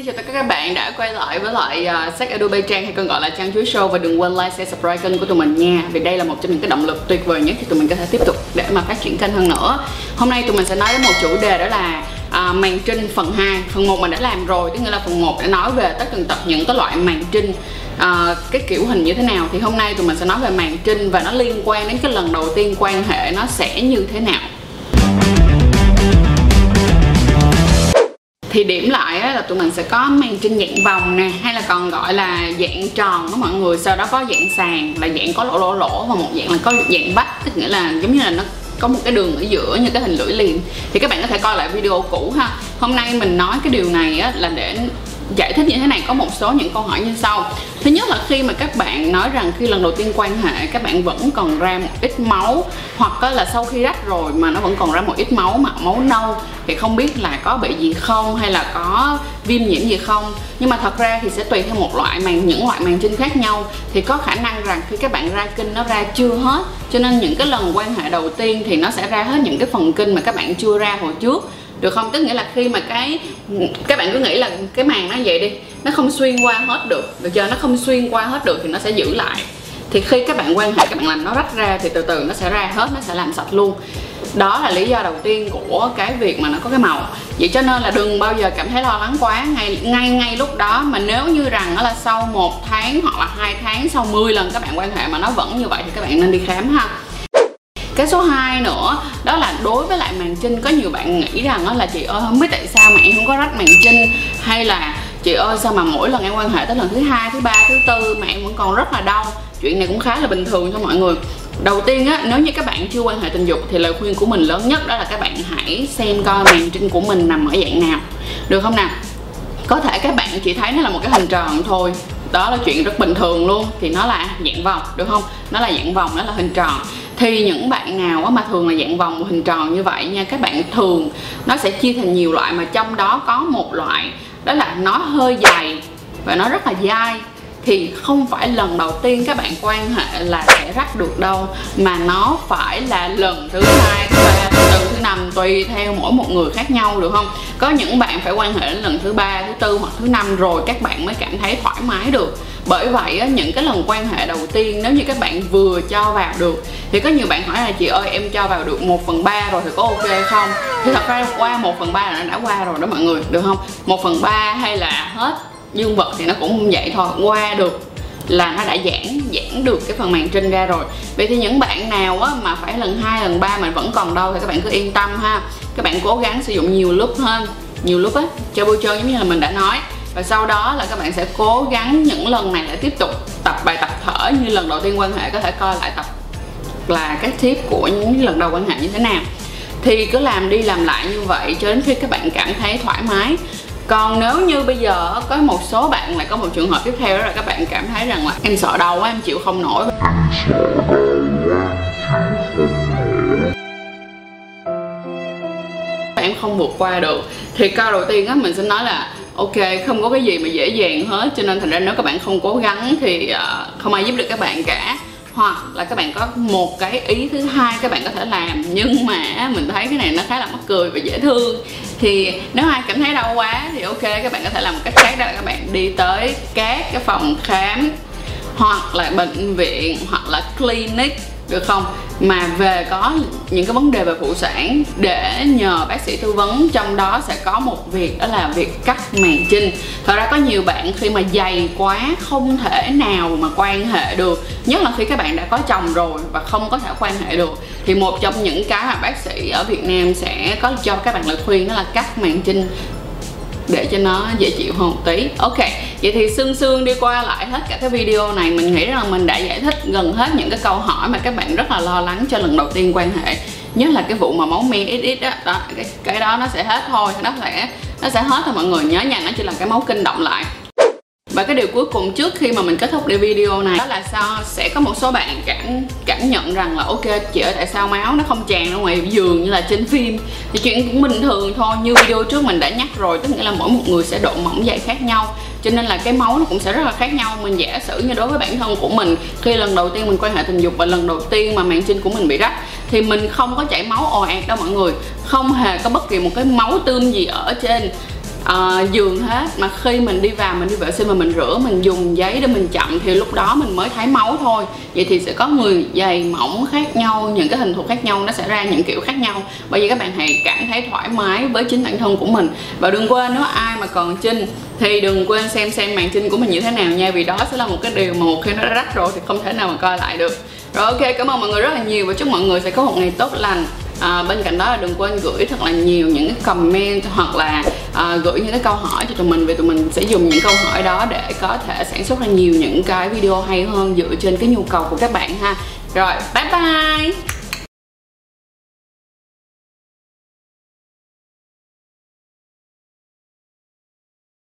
xin chào tất cả các bạn đã quay lại với lại uh, sách Adobe Trang hay còn gọi là Trang Chuối Show và đừng quên like, share, subscribe kênh của tụi mình nha. Vì đây là một trong những cái động lực tuyệt vời nhất thì tụi mình có thể tiếp tục để mà phát triển kênh hơn nữa. Hôm nay tụi mình sẽ nói đến một chủ đề đó là à, màn trinh phần 2 phần 1 mình đã làm rồi tức nghĩa là phần 1 đã nói về tất tần tật những cái loại màn trinh à, cái kiểu hình như thế nào. Thì hôm nay tụi mình sẽ nói về màn trinh và nó liên quan đến cái lần đầu tiên quan hệ nó sẽ như thế nào. Thì điểm lại á, là tụi mình sẽ có màn trinh dạng vòng nè hay là còn gọi là dạng tròn đó mọi người. Sau đó có dạng sàn là dạng có lỗ lỗ lỗ và một dạng là có dạng vách tức nghĩa là giống như là nó có một cái đường ở giữa như cái hình lưỡi liềm thì các bạn có thể coi lại video cũ ha. Hôm nay mình nói cái điều này á, là để giải thích như thế này. Có một số những câu hỏi như sau thứ nhất là khi mà các bạn nói rằng khi lần đầu tiên quan hệ, các bạn vẫn còn ra một ít máu, hoặc là sau khi rách rồi mà nó vẫn còn ra một ít máu mà máu nâu, thì không biết là có bị gì không hay là có viêm nhiễm gì không. Nhưng mà thật ra thì sẽ tùy theo một loại màng, những loại màng trinh khác nhau. Thì có khả năng rằng khi các bạn ra kinh nó ra chưa hết, cho nên những cái lần quan hệ đầu tiên thì nó sẽ ra hết những cái phần kinh mà các bạn chưa ra hồi trước. Được không? Tức nghĩa là khi mà cái, các bạn cứ nghĩ là cái màng nó vậy đi, nó không xuyên qua hết được được chưa? Nó không xuyên qua hết được thì nó sẽ giữ lại. Thì khi các bạn quan hệ, các bạn làm nó rách ra thì từ từ nó sẽ ra hết, nó sẽ làm sạch luôn. Đó là lý do đầu tiên của cái việc mà nó có cái màu. Vậy cho nên là đừng bao giờ cảm thấy lo lắng quá. Ngay ngay ngay lúc đó mà nếu như rằng nó là sau một tháng hoặc là hai tháng, sau 10 lần các bạn quan hệ mà nó vẫn như vậy thì các bạn nên đi khám ha. Cái số 2 nữa, đó là đối với lại màn trinh có nhiều bạn nghĩ rằng đó là, chị ơi, không biết tại sao mà em không có rách màn trinh hay là chị ơi, sao mà mỗi lần em quan hệ tới lần thứ hai, thứ ba, thứ tư mà em vẫn còn rất là đau? Chuyện này cũng khá là bình thường cho mọi người. Đầu tiên á, nếu như các bạn chưa quan hệ tình dục thì lời khuyên của mình lớn nhất đó là các bạn hãy xem coi màn trinh của mình nằm ở dạng nào. Được không nào? Có thể các bạn chỉ thấy nó là một cái hình tròn thôi. Đó là chuyện rất bình thường luôn. Thì nó là dạng vòng, được không? Nó là dạng vòng, nó là hình tròn. Thì những bạn nào mà thường là dạng vòng hình tròn như vậy nha, các bạn thường, nó sẽ chia thành nhiều loại mà trong đó có một loại đó là nó hơi dày và nó rất là dai. Thì không phải lần đầu tiên các bạn quan hệ là sẽ rắc được đâu, mà nó phải là lần thứ hai, thứ ba, thứ tư, thứ năm, tùy theo mỗi một người khác nhau, được không? Có những bạn phải quan hệ đến lần thứ ba, thứ tư hoặc thứ năm rồi các bạn mới cảm thấy thoải mái được bởi vậy những cái lần quan hệ đầu tiên nếu như các bạn vừa cho vào được thì có nhiều bạn hỏi là chị ơi em cho vào được 1 phần ba rồi thì có ok không? Thì thật ra qua 1 phần ba là nó đã qua rồi đó mọi người được không? 1 phần ba hay là hết dương vật thì nó cũng vậy thôi qua được là nó đã giãn giãn được cái phần màng trinh ra rồi. Vậy thì những bạn nào á, mà phải lần hai lần ba mà vẫn còn đâu thì các bạn cứ yên tâm ha. Các bạn cố gắng sử dụng nhiều lúc hơn nhiều lúc á chơi bôi trơn giống như là mình đã nói và sau đó là các bạn sẽ cố gắng những lần này lại tiếp tục tập bài tập thở như lần đầu tiên quan hệ, có thể coi lại tập là cái tip của những lần đầu quan hệ như thế nào. Thì cứ làm đi làm lại như vậy cho đến khi các bạn cảm thấy thoải mái. Còn nếu như bây giờ có một số bạn lại có một trường hợp tiếp theo đó là các bạn cảm thấy rằng là em sợ đau quá, em chịu không nổi. Em không vượt qua được. Thì câu đầu tiên á, mình sẽ nói là ok không có cái gì mà dễ dàng hết cho nên thành ra nếu các bạn không cố gắng thì uh, không ai giúp được các bạn cả. Hoặc là các bạn có một cái ý thứ hai các bạn có thể làm nhưng mà mình thấy cái này nó khá là mắc cười và dễ thương. Thì nếu ai cảm thấy đau quá thì ok các bạn có thể làm một cách khác đó là các bạn đi tới các cái phòng khám hoặc là bệnh viện hoặc là clinic được không? Mà về có những cái vấn đề về phụ sản, để nhờ bác sĩ tư vấn, trong đó sẽ có một việc, đó là việc cắt màng trinh thật ra có nhiều bạn khi mà dày quá, không thể nào mà quan hệ được. Nhất là khi các bạn đã có chồng rồi và không có thể quan hệ được. Thì một trong những cái mà bác sĩ ở Việt Nam sẽ có cho các bạn lời khuyên, đó là cắt màng trinh để cho nó dễ chịu hơn một tí. Ok vậy thì sương sương đi qua lại hết cả cái video này mình nghĩ rằng mình đã giải thích gần hết những cái câu hỏi mà các bạn rất là lo lắng cho lần đầu tiên quan hệ. Nhất là cái vụ mà máu mi ít ít đó, đó cái, cái đó nó sẽ hết thôi nó sẽ nó sẽ hết thôi mọi người nhớ nha nó chỉ là cái máu kinh động lại và cái điều cuối cùng trước khi mà mình kết thúc video này đó là sao? Sẽ có một số bạn cảm cảm nhận rằng là, ok, chị ơi, tại sao máu nó không tràn ra ngoài giường như là trên phim? Thì chuyện cũng bình thường thôi, như video trước mình đã nhắc rồi, tức nghĩa là mỗi một người sẽ độ mỏng dày khác nhau. Cho nên là cái máu nó cũng sẽ rất là khác nhau. Mình giả sử như đối với bản thân của mình, khi lần đầu tiên mình quan hệ tình dục và lần đầu tiên mà màng trinh của mình bị rách, thì mình không có chảy máu ồ ạt đâu mọi người. Không hề có bất kỳ một cái máu tươm gì ở trên. Ờ, uh, giường hết. Mà khi mình đi vào mình đi vệ sinh mà mình rửa mình dùng giấy để mình chậm thì lúc đó mình mới thấy máu thôi. Vậy thì sẽ có người dày mỏng khác nhau những cái hình thù khác nhau nó sẽ ra những kiểu khác nhau. Bởi vì các bạn hãy cảm thấy thoải mái với chính bản thân của mình. Và đừng quên nếu ai mà còn chinh thì đừng quên xem xem màn chinh của mình như thế nào nha vì đó sẽ là một cái điều mà một khi nó đã rách rồi thì không thể nào mà coi lại được. Rồi ok cảm ơn mọi người rất là nhiều và chúc mọi người sẽ có một ngày tốt lành. À, bên cạnh đó là đừng quên gửi thật là nhiều những cái comment hoặc là à, gửi những cái câu hỏi cho tụi mình vì tụi mình sẽ dùng những câu hỏi đó để có thể sản xuất ra nhiều những cái video hay hơn dựa trên cái nhu cầu của các bạn ha. Rồi bye bye!